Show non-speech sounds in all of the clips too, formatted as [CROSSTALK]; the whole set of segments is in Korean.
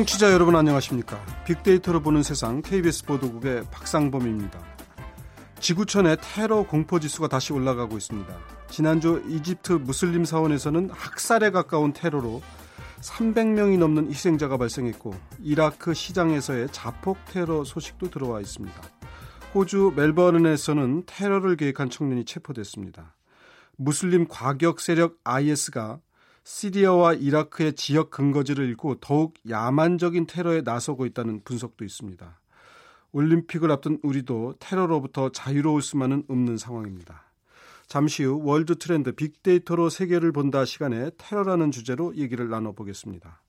청취자 여러분 안녕하십니까? 빅데이터로 보는 세상 KBS 보도국의 박상범입니다. 지구촌의 테러 공포 지수가 다시 올라가고 있습니다. 지난주 이집트 무슬림 사원에서는 학살에 가까운 테러로 300명이 넘는 희생자가 발생했고 이라크 시장에서의 자폭 테러 소식도 들어와 있습니다. 호주 멜버른에서는 테러를 계획한 청년이 체포됐습니다. 무슬림 과격 세력 IS가 시리아와 이라크의 지역 근거지를 잃고 더욱 야만적인 테러에 나서고 있다는 분석도 있습니다. 올림픽을 앞둔 우리도 테러로부터 자유로울 수만은 없는 상황입니다. 잠시 후 월드 트렌드 빅데이터로 세계를 본다 시간에 테러라는 주제로 얘기를 나눠보겠습니다.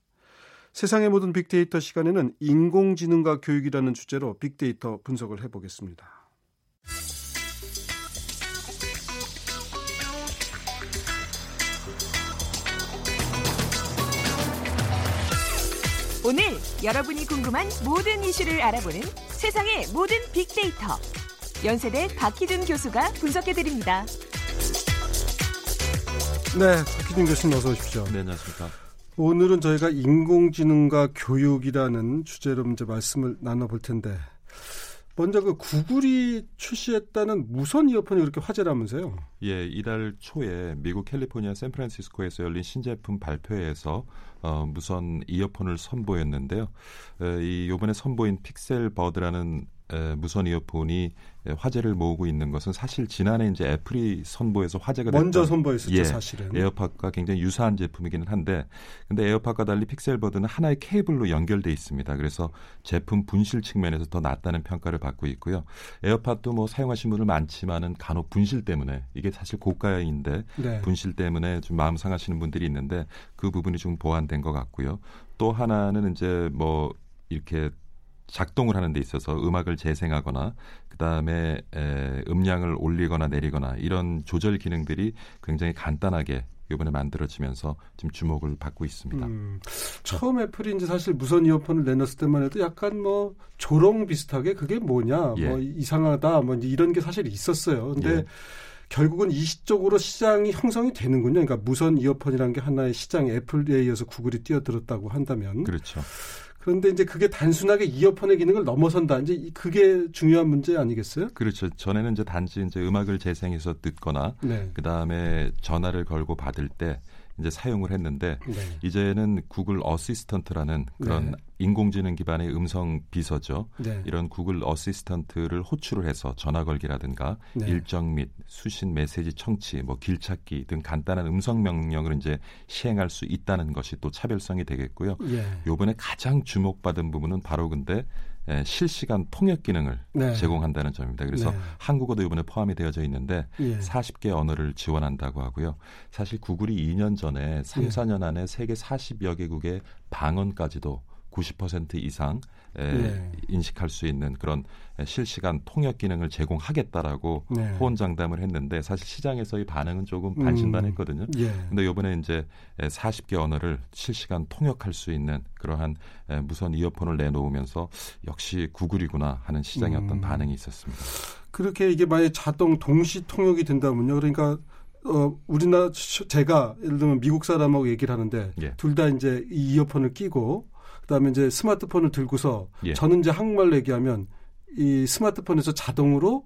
세상의 모든 빅데이터 시간에는 인공지능과 교육이라는 주제로 빅데이터 분석을 해보겠습니다. 오늘 여러분이 궁금한 모든 이슈를 알아보는 세상의 모든 빅데이터. 연세대 박희준 교수가 분석해드립니다. 네, 박희준 교수님 어서 오십시오. 네, 안녕하십니까. 오늘은 저희가 인공지능과 교육이라는 주제로 이제 말씀을 나눠볼 텐데 먼저 그 구글이 출시했다는 무선 이어폰이 그렇게 화제라면서요? 예, 이달 초에 미국 캘리포니아 샌프란시스코에서 열린 신제품 발표회에서 어, 무선 이어폰을 선보였는데요. 에, 이 요번에 선보인 픽셀 버드라는 에, 무선 이어폰이 화제를 모으고 있는 것은 사실 지난해 이제 애플이 선보여서 화제가 됐던 먼저 선보였었죠 예, 사실은 에어팟과 굉장히 유사한 제품이기는 한데 근데 에어팟과 달리 픽셀 버드는 하나의 케이블로 연결돼 있습니다. 그래서 제품 분실 측면에서 더 낫다는 평가를 받고 있고요. 에어팟도 뭐 사용하신 분들 많지만은 간혹 분실 때문에 이게 사실 고가인데 네. 분실 때문에 좀 마음 상하시는 분들이 있는데 그 부분이 좀 보완된 것 같고요. 또 하나는 이제 뭐 이렇게 작동을 하는 데 있어서 음악을 재생하거나 그다음에 에, 음량을 올리거나 내리거나 이런 조절 기능들이 굉장히 간단하게 이번에 만들어지면서 지금 주목을 받고 있습니다. 음, 처음 애플이 이제 사실 무선 이어폰을 내놨을 때만 해도 약간 뭐 조롱 비슷하게 그게 뭐냐, 예. 뭐 이상하다, 뭐 이런 게 사실 있었어요. 근데 예. 결국은 이 시적으로 시장이 형성이 되는군요. 그러니까 무선 이어폰이라는 게 하나의 시장 애플에 이어서 구글이 뛰어들었다고 한다면 그렇죠. 그런데 이제 그게 단순하게 이어폰의 기능을 넘어선다. 이제 이- 그게 중요한 문제 아니겠어요? 그렇죠. 전에는 이제 단지 이제 음악을 재생해서 듣거나 네. 그 다음에 전화를 걸고 받을 때 이제 사용을 했는데 네. 이제는 구글 어시스턴트라는 그런 네. 인공지능 기반의 음성 비서죠. 네. 이런 구글 어시스턴트를 호출을 해서 전화 걸기라든가 네. 일정 및 수신 메시지 청취, 뭐 길찾기 등 간단한 음성 명령을 이제 시행할 수 있다는 것이 또 차별성이 되겠고요. 예. 요번에 가장 주목받은 부분은 바로 근데 에, 실시간 통역 기능을 네. 제공한다는 점입니다. 그래서 네. 한국어도 이번에 포함이 되어져 있는데 예. 40개 언어를 지원한다고 하고요. 사실 구글이 2년 전에 3, 예. 4년 안에 세계 40여 개국의 방언까지도 90% 이상 에, 예. 인식할 수 있는 그런 에, 실시간 통역 기능을 제공하겠다라고 네. 호언장담을 했는데 사실 시장에서의 반응은 조금 반신반했거든요. 예. 근데 이번에 이제 40개 언어를 실시간 통역할 수 있는 그러한 에, 무선 이어폰을 내놓으면서 역시 구글이구나 하는 시장의 음. 어떤 반응이 있었습니다. 그렇게 이게 만약 자동 동시 통역이 된다면요. 그러니까 어 우리나라 저- 제가 예를 들면 미국 사람하고 얘기를 하는데 예. 둘다 이제 이 이어폰을 끼고 그다음에 이제 스마트폰을 들고서 예. 저는 이제 한국말로 얘기하면 이 스마트폰에서 자동으로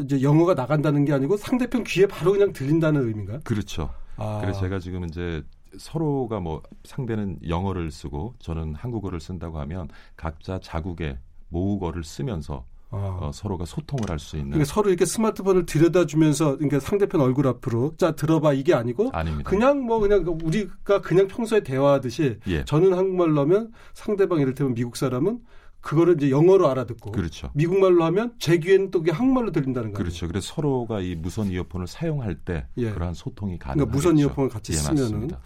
이제 영어가 나간다는 게 아니고 상대편 귀에 바로 그냥 들린다는 의미인가요? 그렇죠. 아. 그래서 제가 지금 이제 서로가 뭐 상대는 영어를 쓰고 저는 한국어를 쓴다고 하면 각자 자국의 모국어를 쓰면서 아. 어, 서로가 소통을 할 수 있는 그러니까 서로 이렇게 스마트폰을 들여다주면서 그러니까 상대편 얼굴 앞으로 자 들어봐 이게 아니고 아닙니다. 그냥 뭐 그냥 우리가 그냥 평소에 대화하듯이 예. 저는 한국말로 하면 상대방 이를테면 미국 사람은 그거를 이제 영어로 알아듣고 그렇죠. 미국말로 하면 제 귀에는 또 그게 한국말로 들린다는 거예요. 그렇죠. 그래서 서로가 이 무선 이어폰을 사용할 때 예. 그러한 소통이 가능하죠. 그러니까 무선 이어폰을 같이 예, 쓰면은 맞습니다.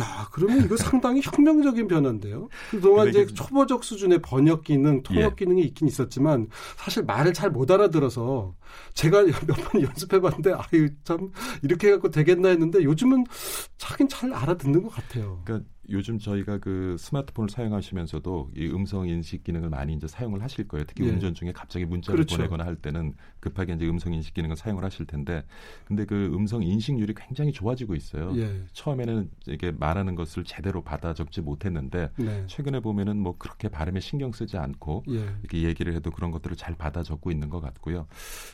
야 그러면 이거 상당히 혁명적인 변화인데요. 그동안 이제 초보적 수준의 번역 기능, 통역 예. 기능이 있긴 있었지만 사실 말을 잘 못 알아들어서 제가 [LAUGHS] 몇 번 연습해 봤는데 아유 참 이렇게 해 갖고 되겠나 했는데 요즘은 하긴 잘 알아듣는 것 같아요. 그러니까 요즘 저희가 그 스마트폰을 사용하시면서도 이 음성 인식 기능을 많이 이제 사용을 하실 거예요. 특히 예. 운전 중에 갑자기 문자를 그렇죠. 보내거나 할 때는 급하게 이제 음성 인식 기능을 사용을 하실 텐데, 근데 그 음성 인식률이 굉장히 좋아지고 있어요. 예. 처음에는 이게 말하는 것을 제대로 받아 적지 못했는데 네. 최근에 보면은 뭐 그렇게 발음에 신경 쓰지 않고 예. 이렇게 얘기를 해도 그런 것들을 잘 받아 적고 있는 것 같고요.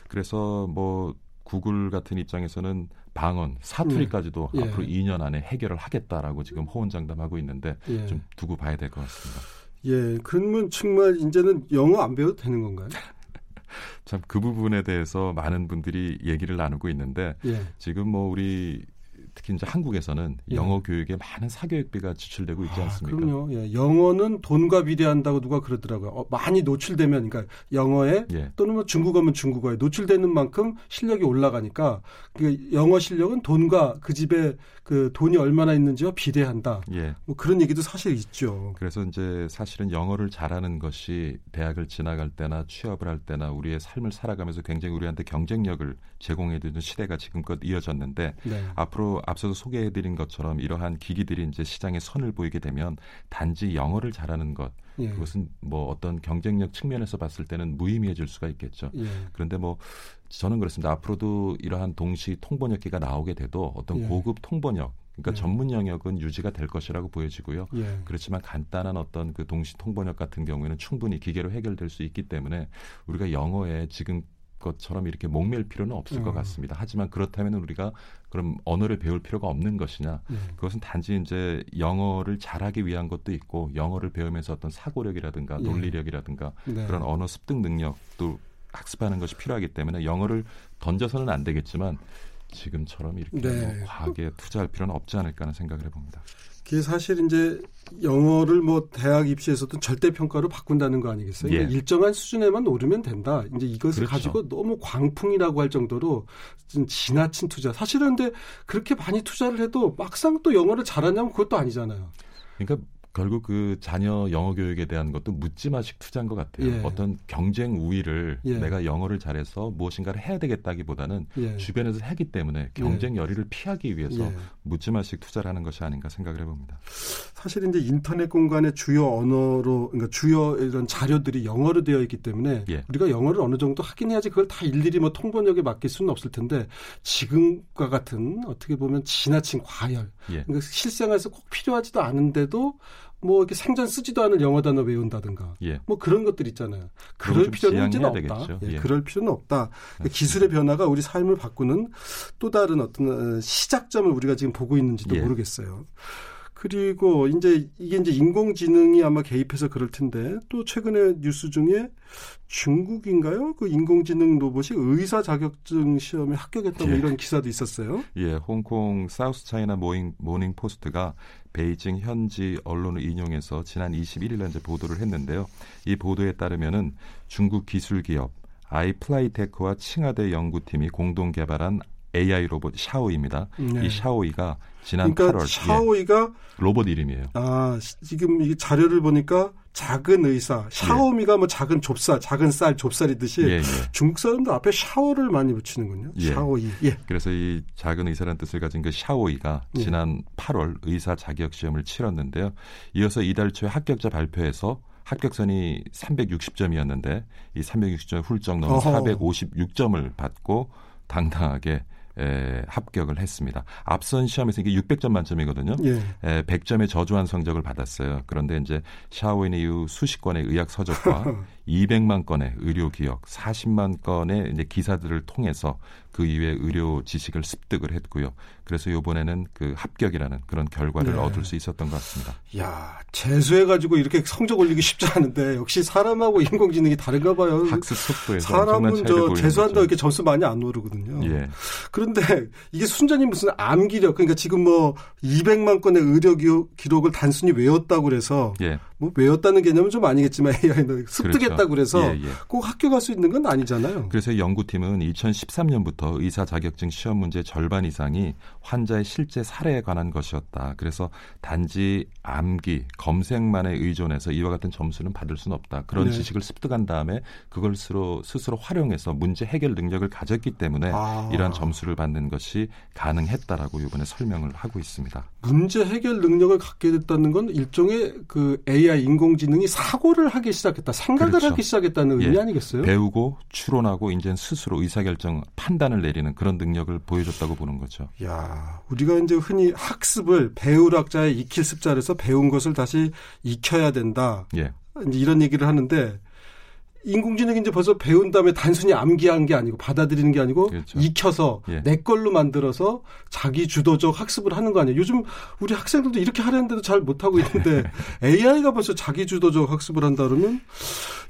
그래서 뭐 구글 같은 입장에서는 방언, 사투리까지도 예. 앞으로 2년 안에 해결을 하겠다라고 지금 호언장담하고 있는데 예. 좀 두고 봐야 될 것 같습니다. 예. 그러면 정말 이제는 영어 안 배워도 되는 건가요? [LAUGHS] 참 그 부분에 대해서 많은 분들이 얘기를 나누고 있는데 예. 지금 뭐 우리 특히 이제 한국에서는 예. 영어 교육에 많은 사교육비가 지출되고 있지 아, 않습니까? 그럼요. 예. 영어는 돈과 비례한다고 누가 그러더라고요. 어, 많이 노출되면, 그러니까 영어에 예. 또는 뭐 중국어면 중국어에 노출되는 만큼 실력이 올라가니까 그 영어 실력은 돈과 그 집에 그 돈이 얼마나 있는지와 비례한다. 예. 뭐 그런 얘기도 사실 있죠. 그래서 이제 사실은 영어를 잘하는 것이 대학을 지나갈 때나 취업을 할 때나 우리의 삶을 살아가면서 굉장히 우리한테 경쟁력을 제공해 주는 시대가 지금껏 이어졌는데 네. 앞으로 앞서서 소개해드린 것처럼 이러한 기기들이 이제 시장에 선을 보이게 되면 단지 영어를 잘하는 것 예. 그것은 뭐 어떤 경쟁력 측면에서 봤을 때는 무의미해질 수가 있겠죠. 예. 그런데 뭐 저는 그렇습니다. 앞으로도 이러한 동시 통번역기가 나오게 돼도 어떤 예. 고급 통번역, 그러니까 예. 전문 영역은 유지가 될 것이라고 보여지고요. 예. 그렇지만 간단한 어떤 그 동시 통번역 같은 경우에는 충분히 기계로 해결될 수 있기 때문에 우리가 영어에 지금 것처럼 이렇게 목맬 필요는 없을 것 음. 같습니다. 하지만 그렇다면 우리가 그럼 언어를 배울 필요가 없는 것이냐? 예. 그것은 단지 이제 영어를 잘하기 위한 것도 있고 영어를 배우면서 어떤 사고력이라든가 예. 논리력이라든가 네. 그런 언어 습득 능력도 학습하는 것이 필요하기 때문에 영어를 던져서는 안 되겠지만 지금처럼 이렇게 네. 뭐 과하게 투자할 필요는 없지 않을까 하는 생각을 해봅니다. 그게 사실 이제 영어를 뭐 대학 입시에서도 절대 평가로 바꾼다는 거 아니겠어요? 예. 그러니까 일정한 수준에만 오르면 된다. 이제 이것을 그렇죠. 가지고 너무 광풍이라고 할 정도로 좀 지나친 투자. 사실은 근데 그렇게 많이 투자를 해도 막상 또 영어를 잘하냐면 그것도 아니잖아요. 그러니까 결국 그 자녀 영어 교육에 대한 것도 묻지마식 투자인 것 같아요. 예. 어떤 경쟁 우위를 예. 내가 영어를 잘해서 무엇인가를 해야 되겠다기보다는 예. 주변에서 하기 때문에 경쟁 열의를 피하기 위해서 예. 묻지마식 투자를 하는 것이 아닌가 생각을 해봅니다. 사실 이제 인터넷 공간의 주요 언어로 그러니까 주요 이런 자료들이 영어로 되어 있기 때문에 예. 우리가 영어를 어느 정도 하긴 해야지 그걸 다 일일이 뭐 통번역에 맡길 수는 없을 텐데 지금과 같은 어떻게 보면 지나친 과열 예. 그러니까 실생활에서 꼭 필요하지도 않은데도 뭐 이렇게 생전 쓰지도 않을 영어 단어 외운다든가 예. 뭐 그런 것들 있잖아요. 그럴 좀 필요는 이제는 지양해야 없다. 예, 예. 그럴 필요는 없다. 기술의 변화가 우리 삶을 바꾸는 또 다른 어떤 어, 시작점을 우리가 지금 보고 있는지도 예. 모르겠어요. 그리고 이제 이게 이제 인공지능이 아마 개입해서 그럴 텐데 또 최근에 뉴스 중에 중국인가요? 그 인공지능 로봇이 의사 자격증 시험에 합격했다 뭐 예. 이런 기사도 있었어요. 예, 홍콩 사우스 차이나 모닝, 모닝 포스트가 베이징 현지 언론을 인용해서 지난 21일 날 이제 보도를 했는데요. 이 보도에 따르면은 중국 기술 기업 아이플라이테크와 칭화대 연구팀이 공동 개발한 AI 로봇 샤오이입니다. 네. 이 샤오이가 지난 그러니까 8월 샤오이가 예, 로봇 이름이에요. 아 시- 지금 이 자료를 보니까 작은 의사 샤오미가 뭐 작은 좁쌀 작은 쌀 좁쌀이듯이 예, 예. 중국 사람들 앞에 샤오를 많이 붙이는군요. 예. 샤오이. 예. 그래서 이 작은 의사라는 뜻을 가진 그 샤오이가 예. 지난 8월 의사 자격 시험을 치렀는데요. 이어서 이달 초에 합격자 발표에서 합격선이 360점이었는데 이 360점 훌쩍 넘은 어허. 456점을 받고 당당하게 에, 합격을 했습니다. 앞선 시험에서 이게 600점 만점이거든요. 예. 에, 100점의 저조한 성적을 받았어요. 그런데 이제 샤오인 이후 수십 건의 의학 서적과 [LAUGHS] 200만 건의 의료 기억, 40만 건의 이제 기사들을 통해서 그 이후에 의료 지식을 습득을 했고요. 그래서 이번에는 그 합격이라는 그런 결과를 네. 얻을 수 있었던 것 같습니다. 야, 재수해 가지고 이렇게 성적 올리기 쉽지 않은데 역시 사람하고 인공지능이 다른가 봐요. 학습 속도에서 사람은 저 재수한다. 이렇게 점수 많이 안 오르거든요. 예, 그런데 이게 순전히 무슨 암기력 그러니까 지금 뭐 200만 건의 의료 기록, 기록을 단순히 외웠다고 그래서 예, 뭐 외웠다는 개념은 좀 아니겠지만 [LAUGHS] AI는 습득했다고 그렇죠. 그래서 예, 예. 꼭 학교 갈 수 있는 건 아니잖아요. 그래서 연구팀은 2013년부터 의사 자격증 시험 문제 절반 이상이 환자의 실제 사례에 관한 것이었다. 그래서 단지 암기, 검색만에 의존해서 이와 같은 점수는 받을 수는 없다. 그런 네. 지식을 습득한 다음에 그걸 스스로, 스스로 활용해서 문제 해결 능력을 가졌기 때문에 아. 이러한 점수를 받는 것이 가능했다라고 이번에 설명을 하고 있습니다. 문제 해결 능력을 갖게 됐다는 건 일종의 그 AI 인공지능이 사고를 하기 시작했다, 생각을 그렇죠. 하기 시작했다는 의미 예. 아니겠어요? 배우고 추론하고 이제 스스로 의사결정 판단을 내리는 그런 능력을 보여줬다고 보는 거죠. 야, 우리가 이제 흔히 학습을 배우락자의 익힐 습자에서 배운 것을 다시 익혀야 된다. 예. 이런 얘기를 하는데 인공지능이 이제 벌써 배운 다음에 단순히 암기한 게 아니고 받아들이는 게 아니고 그렇죠. 익혀서 예. 내 걸로 만들어서 자기 주도적 학습을 하는 거 아니에요. 요즘 우리 학생들도 이렇게 하려는데도 잘 못하고 있는데 [LAUGHS] AI가 벌써 자기 주도적 학습을 한다 그러면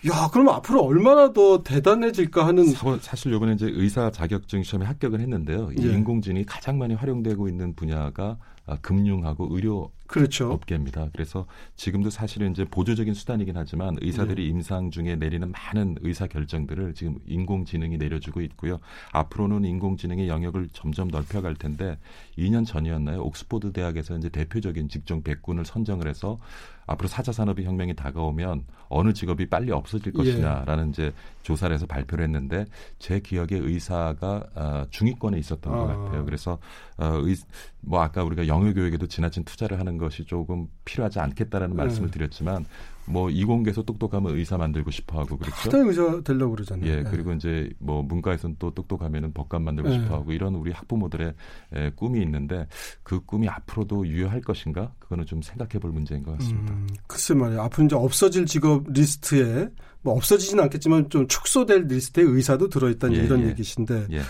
야, 그럼 앞으로 얼마나 더 대단해질까 하는 사실 요번에 이제 의사 자격증 시험에 합격을 했는데요. 이 예. 인공지능이 가장 많이 활용되고 있는 분야가 아, 금융하고 의료 그렇죠. 업계입니다. 그래서 지금도 사실은 이제 보조적인 수단이긴 하지만 의사들이 네. 임상 중에 내리는 많은 의사 결정들을 지금 인공지능이 내려주고 있고요. 앞으로는 인공지능의 영역을 점점 넓혀갈 텐데 2년 전이었나요? 옥스포드 대학에서 이제 대표적인 직종 100군을 선정을 해서 앞으로 4차 산업의 혁명이 다가오면 어느 직업이 빨리 없어질 예. 것이냐라는 예. 이제 조사를 해서 발표를 했는데 제 기억에 의사가 어, 중위권에 있었던 아. 것 같아요. 그래서 어, 의, 뭐 아까 우리가 영어 교육에도 지나친 투자를 하는 것이 조금 필요하지 않겠다라는 네. 말씀을 드렸지만 뭐 이공계에서 똑똑하면 의사 만들고 싶어 하고 그렇죠. 다들 의사 되려고 그러잖아요. 예, 네. 그리고 이제 뭐 문과에서는 또 똑똑하면은 법관 만들고 네. 싶어 하고 이런 우리 학부모들의 에, 꿈이 있는데 그 꿈이 앞으로도 유효할 것인가? 그거는 좀 생각해 볼 문제인 것 같습니다. 음, 글쎄 말이에요. 앞으로 이제 없어질 직업 리스트에 뭐 없어지지는 않겠지만 좀 축소될 리스트에 의사도 들어있다는 예, 이런 예. 얘기신데 예.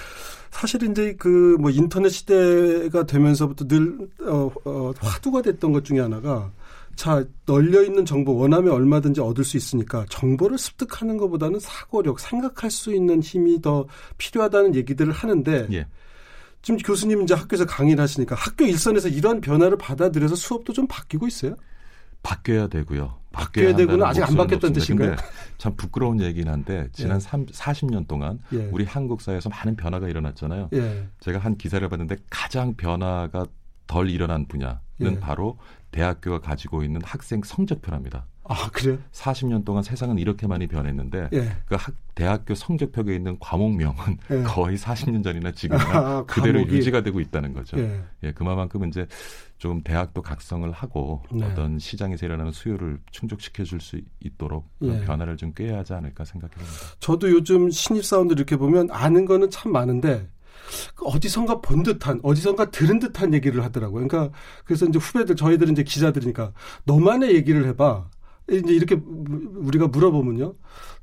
사실 이제 그 뭐 인터넷 시대가 되면서부터 늘 어, 어, 화두가 됐던 것 중에 하나가 자 널려 있는 정보 원하면 얼마든지 얻을 수 있으니까 정보를 습득하는 것보다는 사고력 생각할 수 있는 힘이 더 필요하다는 얘기들을 하는데 예. 지금 교수님 이제 학교에서 강의를 하시니까 학교 일선에서 이러한 변화를 받아들여서 수업도 좀 바뀌고 있어요? 바뀌어야 되고요. 바뀌어야 되고는 아직 안 바뀌었다는 뜻인가요? 참 부끄러운 얘기긴 한데 지난 예. 3, 40년 동안 예. 우리 한국 사회에서 많은 변화가 일어났잖아요. 예. 제가 한 기사를 봤는데 가장 변화가 덜 일어난 분야는 예. 바로 대학교가 가지고 있는 학생 성적표랍니다. 아, 그래요? 40년 동안 세상은 이렇게 많이 변했는데 예. 그 학, 대학교 성적표에 있는 과목명은 예. 거의 40년 전이나 지금이나 아, 그대로 과목이. 유지가 되고 있다는 거죠. 예. 예, 그만큼 이제 좀 대학도 각성을 하고 네. 어떤 시장에서 일어나는 수요를 충족시켜 줄 수 있도록 예. 변화를 좀 꾀해야 하지 않을까 생각해 봅니다. 저도 요즘 신입 사원들 이렇게 보면 아는 거는 참 많은데 어디선가 본 듯한 어디선가 들은 듯한 얘기를 하더라고요. 그러니까 그래서 이제 후배들 저희들은 이제 기자들이니까 너만의 얘기를 해봐. 이제 이렇게 우리가 물어보면요.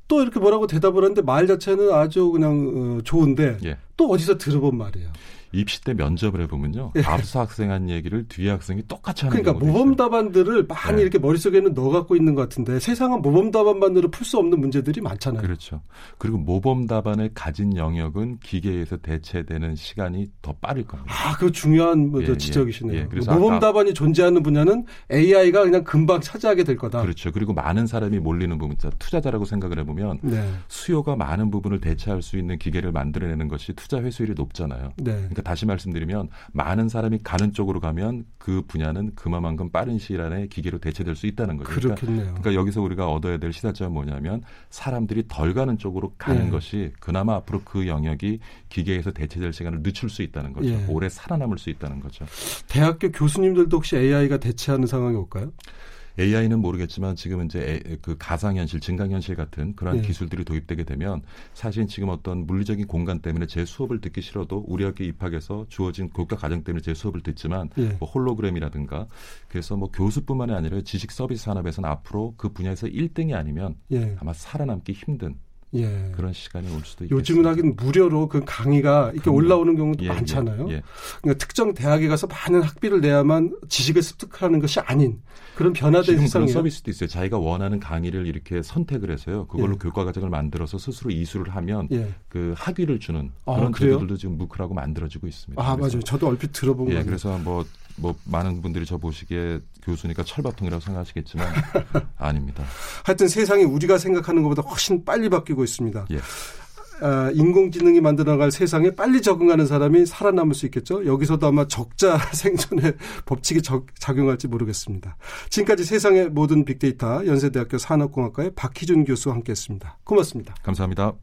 또 이렇게 뭐라고 대답을 하는데 말 자체는 아주 그냥 어, 좋은데 예. 또 어디서 들어본 말이에요. 입시 때 면접을 해보면요. 예. 앞서 학생 한 얘기를 뒤에 학생이 똑같이 하는 그러니까 모범 답안들을 많이 네. 이렇게 머릿속에는 넣어 갖고 있는 것 같은데 세상은 모범 답안만으로 풀 수 없는 문제들이 많잖아요. 그렇죠. 그리고 모범 답안을 가진 영역은 기계에서 대체되는 시간이 더 빠를 겁니다. 아, 그 중요한 뭐 예, 예, 지적이시네요. 예, 그래서 모범 답안이 존재하는 분야는 AI가 그냥 금방 차지하게 될 거다. 그렇죠. 그리고 많은 사람이 몰리는 부분, 투자자라고 생각을 해보면 네. 수요가 많은 부분을 대체할 수 있는 기계를 만들어내는 것이 투자 회수율이 높잖아요. 네. 그러니까 그러니까 다시 말씀드리면 많은 사람이 가는 쪽으로 가면 그 분야는 그만큼 빠른 시일 안에 기계로 대체될 수 있다는 거죠. 그러니까 그렇겠네요. 그러니까, 그러니까 여기서 우리가 얻어야 될 시사점은 뭐냐면 사람들이 덜 가는 쪽으로 가는 예. 것이 그나마 앞으로 그 영역이 기계에서 대체될 시간을 늦출 수 있다는 거죠. 예. 오래 살아남을 수 있다는 거죠. 대학교 교수님들도 혹시 AI가 대체하는 상황이 올까요? AI는 모르겠지만 지금 이제 그 가상현실, 증강현실 같은 그런 네. 기술들이 도입되게 되면 사실 지금 어떤 물리적인 공간 때문에 제 수업을 듣기 싫어도 우리 학교 입학해서 주어진 교과 과정 때문에 제 수업을 듣지만 네. 뭐 홀로그램이라든가 그래서 뭐 교수뿐만이 아니라 지식 서비스 산업에서는 앞으로 그 분야에서 1등이 아니면 네. 아마 살아남기 힘든 예. 그런 시간이 올 수도 있겠습니다. 요즘은 하긴 무료로 그 강의가 이렇게 올라오는 경우도 예, 예, 많잖아요. 예, 그러니까 특정 대학에 가서 많은 학비를 내야만 지식을 습득하는 것이 아닌 그런 변화된 세상이 그런 서비스도 있어요. 자기가 원하는 강의를 이렇게 선택을 해서요. 그걸로 예. 교과 과정을 만들어서 스스로 이수를 하면 예. 그 학위를 주는 아, 그런 아, 제도들도 지금 무크라고 만들어지고 있습니다. 아 맞아요. 저도 얼핏 들어본 예, 거예요. 그래서 뭐 뭐 많은 분들이 저 보시기에 교수니까 철밥통이라고 생각하시겠지만 [LAUGHS] 아닙니다. 하여튼 세상이 우리가 생각하는 것보다 훨씬 빨리 바뀌고 있습니다. 예. 아, 인공지능이 만들어갈 세상에 빨리 적응하는 사람이 살아남을 수 있겠죠. 여기서도 아마 적자 [LAUGHS] 생존의 법칙이 적, 작용할지 모르겠습니다. 지금까지 세상의 모든 빅데이터 연세대학교 산업공학과의 박희준 교수와 함께했습니다. 고맙습니다. 감사합니다.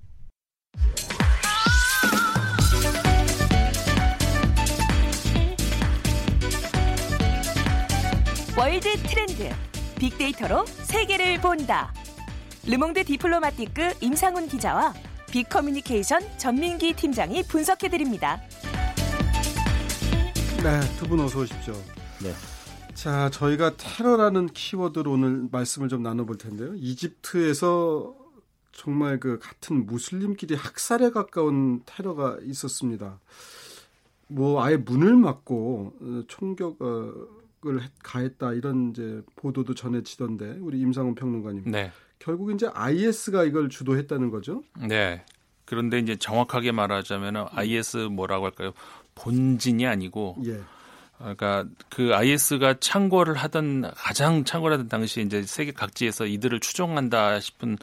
월드 트렌드 빅데이터로 세계를 본다. 르몽드 디플로마티크 임상훈 기자와 빅커뮤니케이션 전민기 팀장이 분석해 드립니다. 네, 두 분 어서 오십시오. 네. 자, 저희가 테러라는 키워드로 오늘 말씀을 좀 나눠 볼 텐데요. 이집트에서 정말 그 같은 무슬림끼리 학살에 가까운 테러가 있었습니다. 뭐 아예 문을 막고 어, 총격 을 가했다 이런 이제 보도도 전해지던데 우리 임상훈 평론가님. 네. 결국 이제 IS가 이걸 주도했다는 거죠. 네. 그런데 이제 정확하게 말하자면 IS 뭐라고 할까요? 본진이 아니고 예. 그러니까 그 IS가 창궐을 하던 가장 창궐 하던 당시에 이제 세계 각지에서 이들을 추종한다 싶은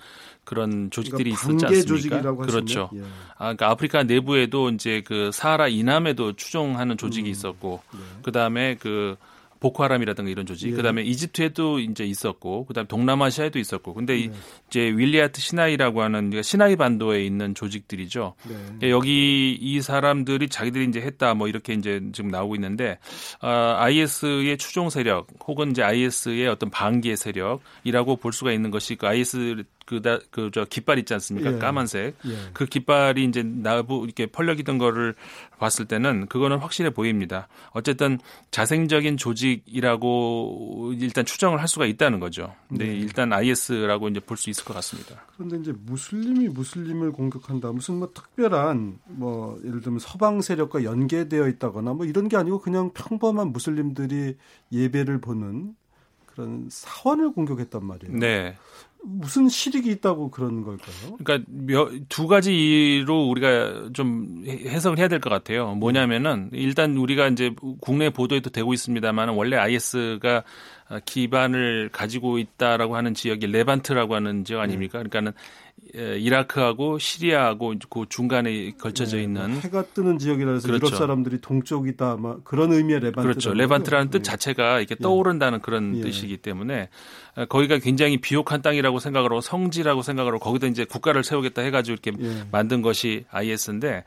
그런 조직들이 그러니까 있었지 않습니까? 조직이라고 그렇죠. 예. 아, 그러니까 아프리카 내부에도 이제 그 사하라 이남에도 추종하는 조직이 음. 있었고 네. 그다음에 그 보코하람이라든가 이런 조직, 예. 그다음에 이집트에도 이제 있었고, 그다음에 동남아시아에도 있었고, 근데 이 네. 이제 윌리아트 시나이라고 하는 그러니까 시나이 반도에 있는 조직들이죠. 네. 여기 이 사람들이 자기들이 이제 했다 뭐 이렇게 이제 지금 나오고 있는데 아, IS의 추종 세력 혹은 이제 IS의 어떤 반기의 세력이라고 볼 수가 있는 것이 그 IS 그다 그 저 깃발 있지 않습니까? 예. 까만색. 예. 그 깃발이 이제 나부 이렇게 펄럭이던 거를 봤을 때는 그거는 확실해 보입니다. 어쨌든 자생적인 조직이라고 일단 추정을 할 수가 있다는 거죠. 근데 네. 일단 IS라고 이제 볼 수 있을 것 같습니다. 그런데 이제 무슬림이 무슬림을 공격한다. 무슨 뭐 특별한 뭐 예를 들면 서방 세력과 연계되어 있다거나 뭐 이런 게 아니고 그냥 평범한 무슬림들이 예배를 보는 그런 사원을 공격했단 말이에요. 네. 무슨 실익이 있다고 그런 걸까요? 그러니까 몇- 두 가지로 우리가 좀 해- 해석을 해야 될 것 같아요. 뭐냐면은 일단 우리가 이제 국내 보도에도 되고 있습니다만 원래 IS가 기반을 가지고 있다라고 하는 지역이 레반트라고 하는 지역 아닙니까? 그러니까는 에, 이라크하고 시리아하고 그 중간에 걸쳐져 네, 있는 뭐 해가 뜨는 지역이라 해서 그렇죠. 유럽 사람들이 동쪽이다 막 그런 의미의 레반트 그렇죠. 레반트라는 뜻 네. 자체가 이렇게 떠오른다는 그런 예. 뜻이기 때문에 어, 거기가 굉장히 비옥한 땅이라고 생각하고 성지라고 생각하고 거기다 이제 국가를 세우겠다 해가지고 이렇게 예. 만든 것이 IS인데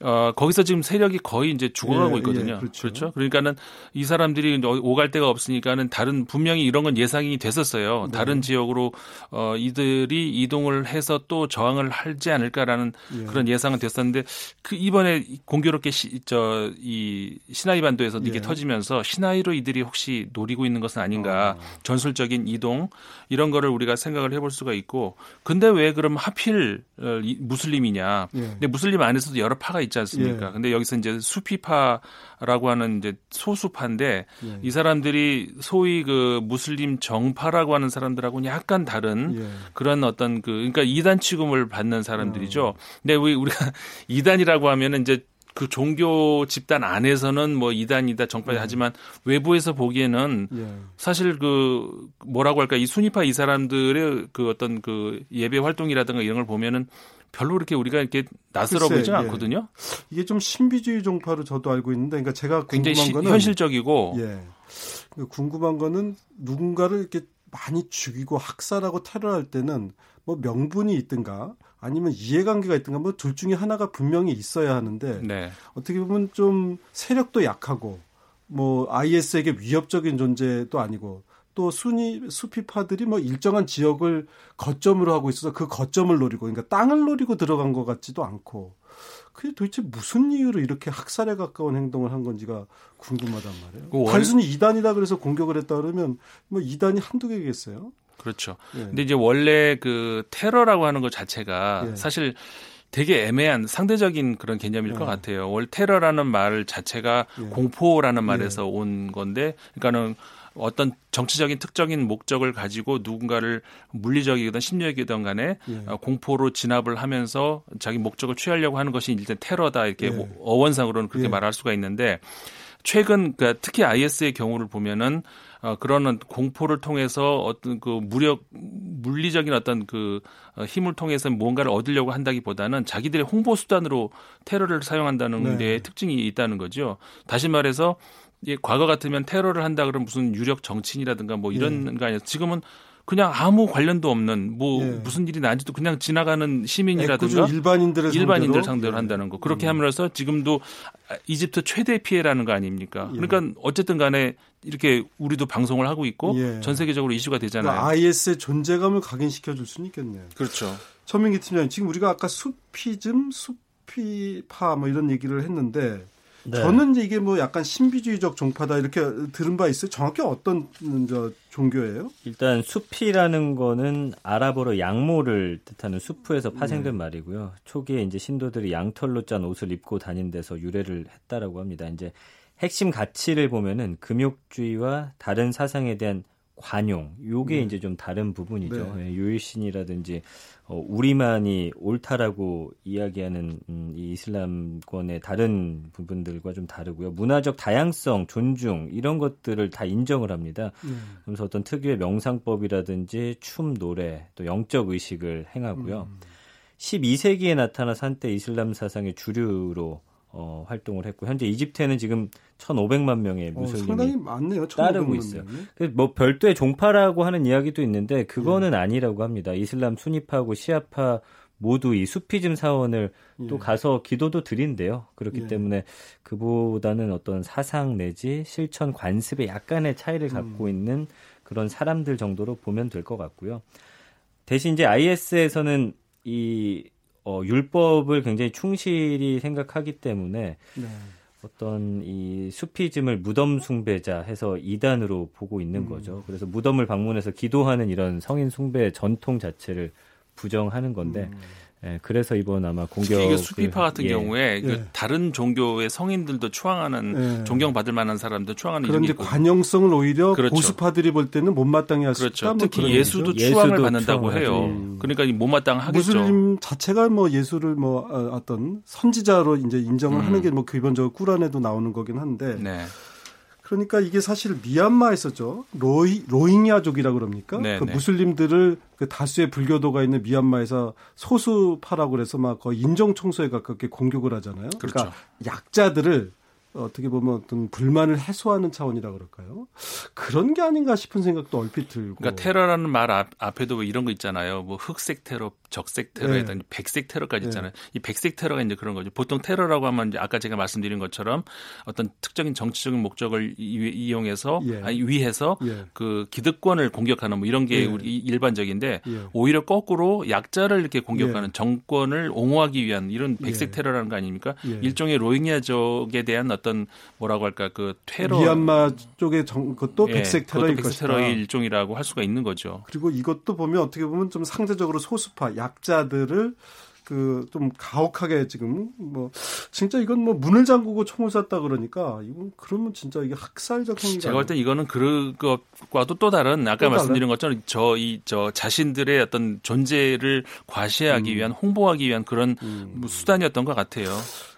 어, 거기서 지금 세력이 거의 이제 죽어가고 예, 있거든요. 예, 그렇죠. 그렇죠. 그러니까는 이 사람들이 오갈 데가 없으니까는 다른 분명히 이런 건 예상이 됐었어요. 네. 다른 지역으로 어, 이들이 이동을 해서 또 저항을 하지 않을까라는 예. 그런 예상은 됐었는데 그 이번에 공교롭게 시, 저, 이 시나이 반도에서 이게 예. 터지면서 시나이로 이들이 혹시 노리고 있는 것은 아닌가 어. 전술적인 이동 이런 거를 우리가 생각을 해볼 수가 있고 근데 왜 그럼 하필 어, 이- 무슬림이냐 예. 근데 무슬림 안에서도 여러 파가 있지 않습니까? 예. 근데 여기서 이제 수피파라고 하는 이제 소수파인데 예. 이 사람들이 소위 그 무슬림 정파라고 하는 사람들하고는 약간 다른 예. 그런 어떤 그 그러니까 이단 취급을 받는 사람들이죠. 어. 근데 우리 우리가 [LAUGHS] 이단이라고 하면은 이제 그 종교 집단 안에서는 뭐 이단이다 정파이다 하지만 외부에서 보기에는 예. 사실 그 뭐라고 할까 이 순위파 이 사람들의 그 어떤 그 예배 활동이라든가 이런 걸 보면은 별로 그렇게 우리가 이렇게 낯설어 보이지 예. 않거든요. 이게 좀 신비주의 종파로 저도 알고 있는데 그러니까 제가 궁금한 굉장히 시- 거는 현실적이고 예. 그 궁금한 거는 누군가를 이렇게 많이 죽이고 학살하고 테러할 때는 뭐 명분이 있든가 아니면 이해관계가 있든가 뭐 둘 중에 하나가 분명히 있어야 하는데 네. 어떻게 보면 좀 세력도 약하고 뭐 IS에게 위협적인 존재도 아니고 또 순위 수피파들이 뭐 일정한 지역을 거점으로 하고 있어서 그 거점을 노리고 그러니까 땅을 노리고 들어간 것 같지도 않고 그게 도대체 무슨 이유로 이렇게 학살에 가까운 행동을 한 건지가 궁금하단 말이에요. 그 원- 단순히 이단이다 그래서 공격을 했다 그러면 뭐 이단이 한두 개겠어요? 그렇죠. 예. 근데 이제 원래 그 테러라고 하는 것 자체가 예. 사실 되게 애매한 상대적인 그런 개념일 것 예. 같아요. 원래 테러라는 말 자체가 예. 공포라는 말에서 온 건데, 그러니까는 어떤 정치적인 특정인 목적을 가지고 누군가를 물리적이든 심리적이든 간에 예. 어, 공포로 진압을 하면서 자기 목적을 취하려고 하는 것이 일단 테러다 이렇게 예. 뭐 어원상으로는 그렇게 예. 말할 수가 있는데 최근 그러니까 특히 IS의 경우를 보면은 어, 그런 공포를 통해서 어떤 그 무력 물리적인 어떤 그 어, 힘을 통해서 뭔가를 얻으려고 한다기보다는 자기들의 홍보 수단으로 테러를 사용한다는 네. 데 특징이 있다는 거죠. 다시 말해서 예, 과거 같으면 테러를 한다 그러면 무슨 유력 정치인이라든가 뭐 이런 네. 거 아니에요. 지금은 그냥 아무 관련도 없는 뭐 예. 무슨 일이 난지도 그냥 지나가는 시민이라든가 일반인들을 일반인들 상대로 예. 한다는 거 그렇게 음. 함으로써 지금도 이집트 최대 피해라는 거 아닙니까? 예. 그러니까 어쨌든 간에 이렇게 우리도 방송을 하고 있고 예. 전 세계적으로 이슈가 되잖아요. 그러니까 IS의 존재감을 각인시켜 줄 수는 있겠네요. 그렇죠. 천민기 팀장님 지금 우리가 아까 수피즘, 수피파 뭐 이런 얘기를 했는데 네. 저는 이게 뭐 약간 신비주의적 종파다 이렇게 들은 바 있어요. 정확히 어떤 저 종교예요? 일단 숲이라는 거는 아랍어로 양모를 뜻하는 수프에서 파생된 네. 말이고요. 초기에 이제 신도들이 양털로 짠 옷을 입고 다닌 데서 유래를 했다라고 합니다. 이제 핵심 가치를 보면은 금욕주의와 다른 사상에 대한 관용, 요게 네. 이제 좀 다른 부분이죠. 네. 예, 유일신이라든지 어, 우리만이 옳다라고 이야기하는 음, 이 이슬람권의 다른 부분들과 좀 다르고요. 문화적 다양성, 존중 이런 것들을 다 인정을 합니다. 음. 그래서 어떤 특유의 명상법이라든지 춤, 노래, 또 영적 의식을 행하고요. 음. 12세기에 나타난 한때 이슬람 사상의 주류로 어, 활동을 했고 현재 이집트에는 지금 1,500만 명의 어, 무슬림이 어. 따르고 있어요. 뭐 별도의 종파라고 하는 이야기도 있는데 그거는 예. 아니라고 합니다. 이슬람 수니파하고 시아파 모두 이 수피즘 사원을 예. 또 가서 기도도 드린대요. 그렇기 예. 때문에 그보다는 어떤 사상 내지 실천 관습에 약간의 차이를 갖고 음. 있는 그런 사람들 정도로 보면 될 것 같고요. 대신 이제 IS에서는 이 어, 율법을 굉장히 충실히 생각하기 때문에 네. 어떤 이 수피즘을 무덤 숭배자 해서 이단으로 보고 있는 음. 거죠. 그래서 무덤을 방문해서 기도하는 이런 성인 숭배 전통 자체를 부정하는 건데 음. 예, 그래서 이번 아마 공격 이게 수피파 같은 예. 경우에 그 예. 다른 종교의 성인들도 추앙하는 예. 존경받을 만한 사람도 추앙하는 그런데 관용성을 오히려 그렇죠. 보수파들이 볼 때는 못마땅해 할수 그렇죠. 있다. 뭐 특히 예수도 추앙을 예수도 받는다고 추앙하지. 해요. 그러니까 못마땅하겠죠. 무슬림 자체가 뭐 예수를 뭐 어, 어떤 선지자로 이제 인정을 음. 하는 게 뭐 기본적으로 꾸란에도 나오는 거긴 한데. 네. 그러니까 이게 사실 미얀마에서죠. 로히, 로힝야족이라고 그럽니까? 네, 그 네. 무슬림들을 그 다수의 불교도가 있는 미얀마에서 소수파라고 그래서 막 거의 인종 청소에 가깝게 공격을 하잖아요. 그렇죠. 그러니까 약자들을 어떻게 보면 어떤 불만을 해소하는 차원이라 그럴까요? 그런 게 아닌가 싶은 생각도 얼핏 들고. 그러니까 테러라는 말 앞, 앞에도 이런 거 있잖아요. 뭐 흑색 테러, 적색 테러에다 네. 백색 테러까지 네. 있잖아요. 네. 이 백색 테러가 이제 그런 거죠. 보통 테러라고 하면 이제 아까 제가 말씀드린 것처럼 어떤 특정인 정치적인 목적을 이 용해서 예. 아니 위해서 예. 그 기득권을 공격하는 뭐 이런 게 예. 우리 일반적인데 예. 오히려 거꾸로 약자를 이렇게 공격하는 예. 정권을 옹호하기 위한 이런 백색 예. 테러라는 거 아닙니까? 일종의 로힝야족에 대한 어떤 뭐라고 할까 그 테러 미얀마 쪽의 정 그것도 백색 테러일 백색 테러의 일종이라고 할 수가 있는 거죠. 그리고 이것도 보면 어떻게 보면 좀 상대적으로 소수파 약자들을 그 좀 가혹하게 지금 뭐 진짜 이건 뭐 문을 잠그고 총을 쐈다 그러니까 이건 그러면 진짜 이게 학살적 행위가 제가 볼 때 이거는 그것과도 또 다른 아까 또 말씀드린 것처럼 저 이 저 자신들의 어떤 존재를 과시하기 음. 위한 홍보하기 위한 그런 음. 수단이었던 것 같아요.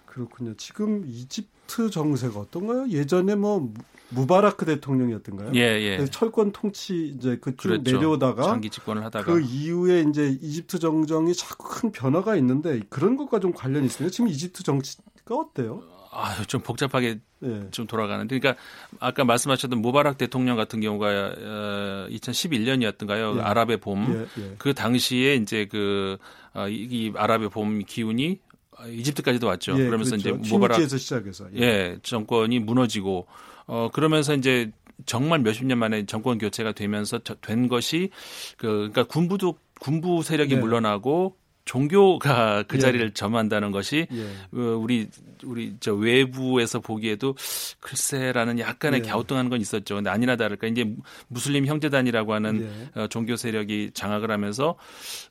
그렇군요. 지금 이집 트 정세가 어떤가요? 예전에 뭐 무바라크 대통령이었던가요? 예, 예. 철권 통치 이제 그쭉. 내려오다가 장기 집권을 하다가 그 이후에 이제 이집트 정정이 자꾸 큰 변화가 있는데 그런 것과 좀 관련이 있습니다. 지금 이집트 정치가 어때요? 아, 좀 복잡하게 예. 좀 돌아가는데, 그러니까 아까 말씀하셨던 무바락 대통령 같은 경우가 어, 2011년이었던가요? 예. 아랍의 봄. 예, 예. 그 당시에 이제 그 어, 이, 이 아랍의 봄 기운이 이집트까지도 왔죠. 예, 그러면서 그렇죠. 이제 무바락 시작해서 예. 예, 정권이 무너지고 어 그러면서 이제 정말 몇십 년 만에 정권 교체가 되면서 된 것이 그 그러니까 군부도 군부 세력이 네. 물러나고 종교가 그 예. 자리를 점한다는 것이 예. 어, 우리 우리 저 외부에서 보기에도 글쎄라는 약간의 예. 갸우뚱한 건 있었죠. 근데 아니나 다를까 이제 무슬림 형제단이라고 하는 예. 어, 종교 세력이 장악을 하면서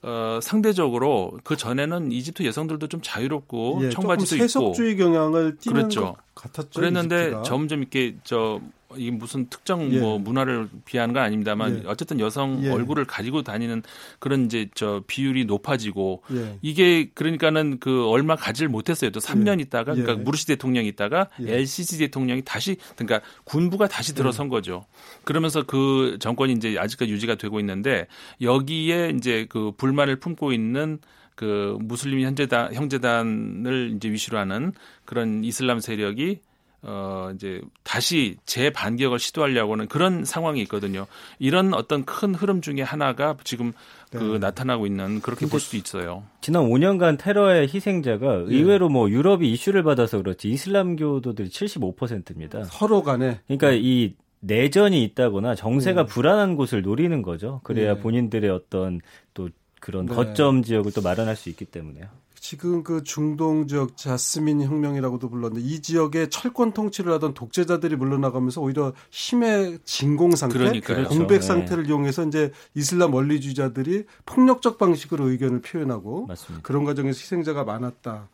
어, 상대적으로 그 전에는 이집트 여성들도 좀 자유롭고 예, 청바지도 입고 세속주의 경향을 띠는 그렇죠. 같았죠. 그랬는데 이집트가. 점점 이렇게 저 이 무슨 특정 예. 뭐 문화를 비하는 건 아닙니다만 예. 어쨌든 여성 예. 얼굴을 가지고 다니는 그런 이제 저 비율이 높아지고 예. 이게 그러니까는 그 얼마 가지를 못했어요. 또 3년 예. 있다가 예. 그러니까 무르시 대통령이 있다가 예. LCC 대통령이 다시 그러니까 군부가 다시 들어선 거죠. 그러면서 그 정권이 이제 아직까지 유지가 되고 있는데 여기에 이제 그 불만을 품고 있는 그 무슬림 현재단 형제단을 이제 위시로 하는 그런 이슬람 세력이 어 이제 다시 재반격을 시도하려고는 그런 상황이 있거든요. 이런 어떤 큰 흐름 중에 하나가 지금 그 네. 나타나고 있는 그렇게 볼 수도 있어요. 지난 5년간 테러의 희생자가 예. 의외로 뭐 유럽이 이슈를 받아서 그렇지 이슬람교도들이 75%입니다. 서로 간에 그러니까 이 내전이 있다거나 정세가 예. 불안한 곳을 노리는 거죠. 그래야 예. 본인들의 어떤 또 그런 네. 거점 지역을 또 마련할 수 있기 때문에요. 지금 그 중동 지역 자스민 혁명이라고도 불렀는데 이 지역에 철권 통치를 하던 독재자들이 물러나가면서 오히려 힘의 진공 상태, 그러니까요. 공백 그렇죠. 상태를 이용해서 이제 이슬람 원리주의자들이 폭력적 방식으로 의견을 표현하고 맞습니다. 그런 과정에서 희생자가 많았다.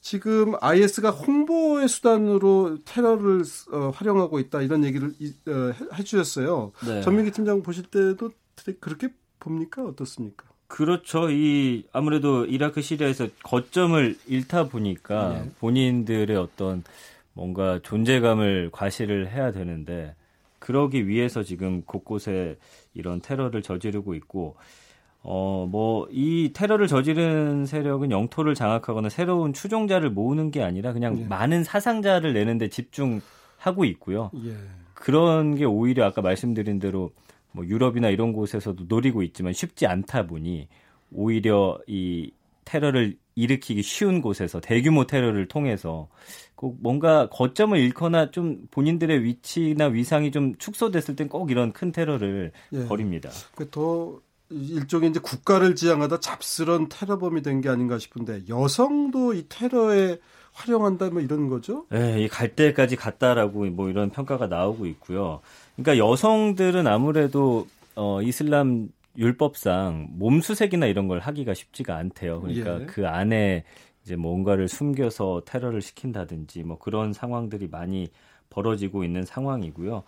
지금 IS가 홍보의 수단으로 테러를 어, 활용하고 있다 이런 얘기를 이- 어, 해- 해주셨어요. 네. 전민기 팀장 보실 때도 그렇게 봅니까 어떻습니까? 그렇죠. 이 아무래도 이라크 시리아에서 거점을 잃다 보니까 네. 본인들의 어떤 뭔가 존재감을 과시를 해야 되는데 그러기 위해서 지금 곳곳에 이런 테러를 저지르고 있고 어 뭐 이 테러를 저지른 세력은 영토를 장악하거나 새로운 추종자를 모으는 게 아니라 그냥 네. 많은 사상자를 내는데 집중하고 있고요. 예. 그런 게 오히려 아까 말씀드린 대로 뭐 유럽이나 이런 곳에서도 노리고 있지만 쉽지 않다 보니 오히려 이 테러를 일으키기 쉬운 곳에서 대규모 테러를 통해서 꼭 뭔가 거점을 잃거나 좀 본인들의 위치나 위상이 좀 축소됐을 땐 꼭 이런 큰 테러를 예. 벌입니다. 그더 일종의 이제 국가를 지향하다 잡스런 테러범이 된 게 아닌가 싶은데 여성도 이 테러에 활용한다 뭐 이런 거죠? 예, 이갈 때까지 갔다라고 뭐 이런 평가가 나오고 있고요. 그러니까 여성들은 아무래도 어 이슬람 율법상 몸수색이나 이런 걸 하기가 쉽지가 않대요. 그러니까 예. 그 안에 이제 뭔가를 숨겨서 테러를 시킨다든지 뭐 그런 상황들이 많이 벌어지고 있는 상황이고요.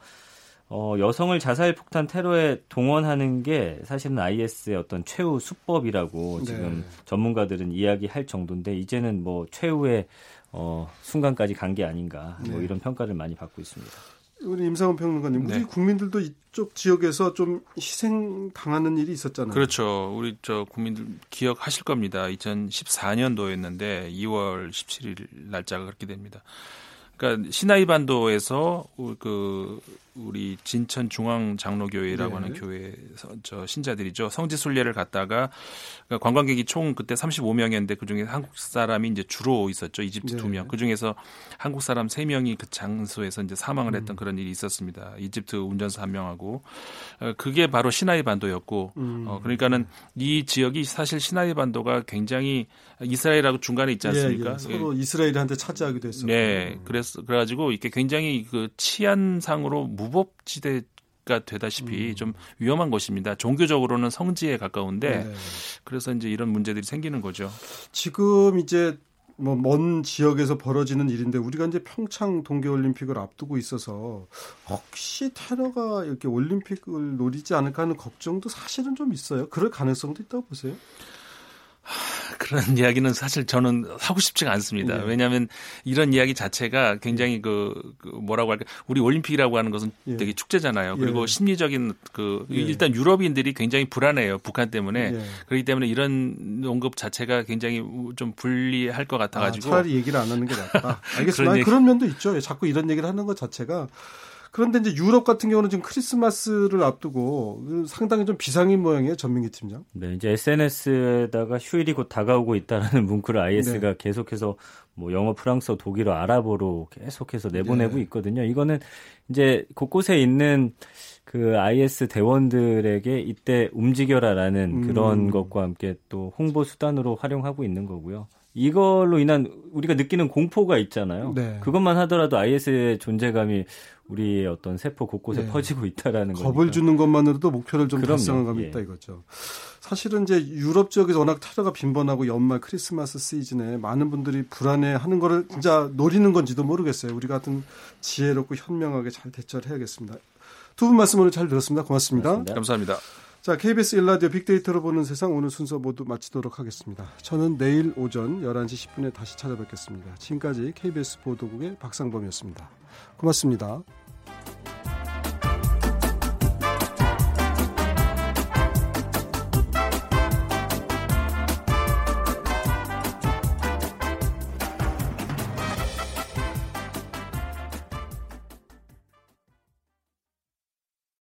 어, 여성을 자살 폭탄 테러에 동원하는 게 사실은 IS의 어떤 최후 수법이라고 네. 지금 전문가들은 이야기할 정도인데 이제는 뭐 최후의 어, 순간까지 간 게 아닌가 뭐 네. 이런 평가를 많이 받고 있습니다. 우리 임상훈 평론가님, 우리 네. 국민들도 이쪽 지역에서 좀 희생 당하는 일이 있었잖아요. 그렇죠. 우리 저 국민들 기억하실 겁니다. 2014년도였는데 2월 17일 날짜가 그렇게 됩니다. 그러니까 시나이 반도에서 그 우리 진천 중앙 장로교회라고 네. 하는 교회 저 신자들이죠 성지 순례를 갔다가 그러니까 관광객이 총 그때 35명이었는데 그 중에 한국 사람이 이제 주로 있었죠 이집트 네. 두 명. 그 중에서 한국 사람 세 명이 그 장소에서 이제 사망을 음. 했던 그런 일이 있었습니다. 이집트 운전사 한 명하고 어, 그게 바로 시나이 반도였고 음. 어, 그러니까는 이 지역이 사실 시나이 반도가 굉장히 이스라엘하고 중간에 있지 않습니까? 예, 예. 서로 이스라엘한테 차지하기도 했었고. 네, 그래서 그래가지고 이게 굉장히 그 치안상으로 무법지대 가 되다시피 음. 좀 위험한 곳입니다. 종교적으로는 성지에 가까운데 네. 그래서 이제 이런 문제들이 생기는 거죠. 지금 이제 뭐먼 지역에서 벌어지는 일인데 우리가 이제 평창 동계올림픽을 앞두고 있어서 혹시 테러가 이렇게 올림픽을 노리지 않을까 하는 걱정도 사실은 좀 있어요. 그럴 가능성도 있다고 보세요. 그런 [LAUGHS] 이야기는 사실 저는 하고 싶지가 않습니다. 예. 왜냐하면 이런 이야기 자체가 굉장히 그, 그 뭐라고 할까 우리 올림픽이라고 하는 것은 예. 되게 축제잖아요. 그리고 예. 심리적인 그 예. 일단 유럽인들이 굉장히 불안해요. 북한 때문에 예. 그렇기 때문에 이런 언급 자체가 굉장히 좀 불리할 것 아, 같아가지고 차라리 얘기를 안 하는 게 낫다. [LAUGHS] 알겠습니다. 그런 얘기- 그런 면도 있죠. 자꾸 이런 얘기를 하는 것 자체가. 그런데 이제 유럽 같은 경우는 지금 크리스마스를 앞두고 그 상당히 좀 비상인 모양이에요. 전민기 팀장. 네, 이제 SNS에다가 휴일이 곧 다가오고 있다라는 [LAUGHS] 문구를 IS가 네. 계속해서 뭐 영어, 프랑스어, 독일어, 아랍어로 계속해서 내보내고 네. 있거든요. 이거는 이제 곳곳에 있는 그 IS 대원들에게 이때 움직여라라는 음. 그런 것과 함께 또 홍보 수단으로 활용하고 있는 거고요. 이걸로 인한 우리가 느끼는 공포가 있잖아요. 네. 그것만 하더라도 IS의 존재감이 우리의 어떤 세포 곳곳에 네. 퍼지고 있다라는 겁을 거니까. 주는 것만으로도 목표를 좀 달성한 감이 예. 있다 이거죠. 사실은 이제 유럽 지역에서 워낙 테러가 빈번하고 연말 크리스마스 시즌에 많은 분들이 불안해하는 거를 진짜 노리는 건지도 모르겠어요. 우리 같은 지혜롭고 현명하게 잘 대처를 해야겠습니다. 두 분 말씀 오늘 잘 들었습니다. 고맙습니다. 고맙습니다. 감사합니다. 자, KBS 일라디오 빅데이터로 보는 세상 오늘 순서 모두 마치도록 하겠습니다. 저는 내일 오전 11시 10분에 다시 찾아뵙겠습니다. 지금까지 KBS 보도국의 박상범이었습니다. 고맙습니다.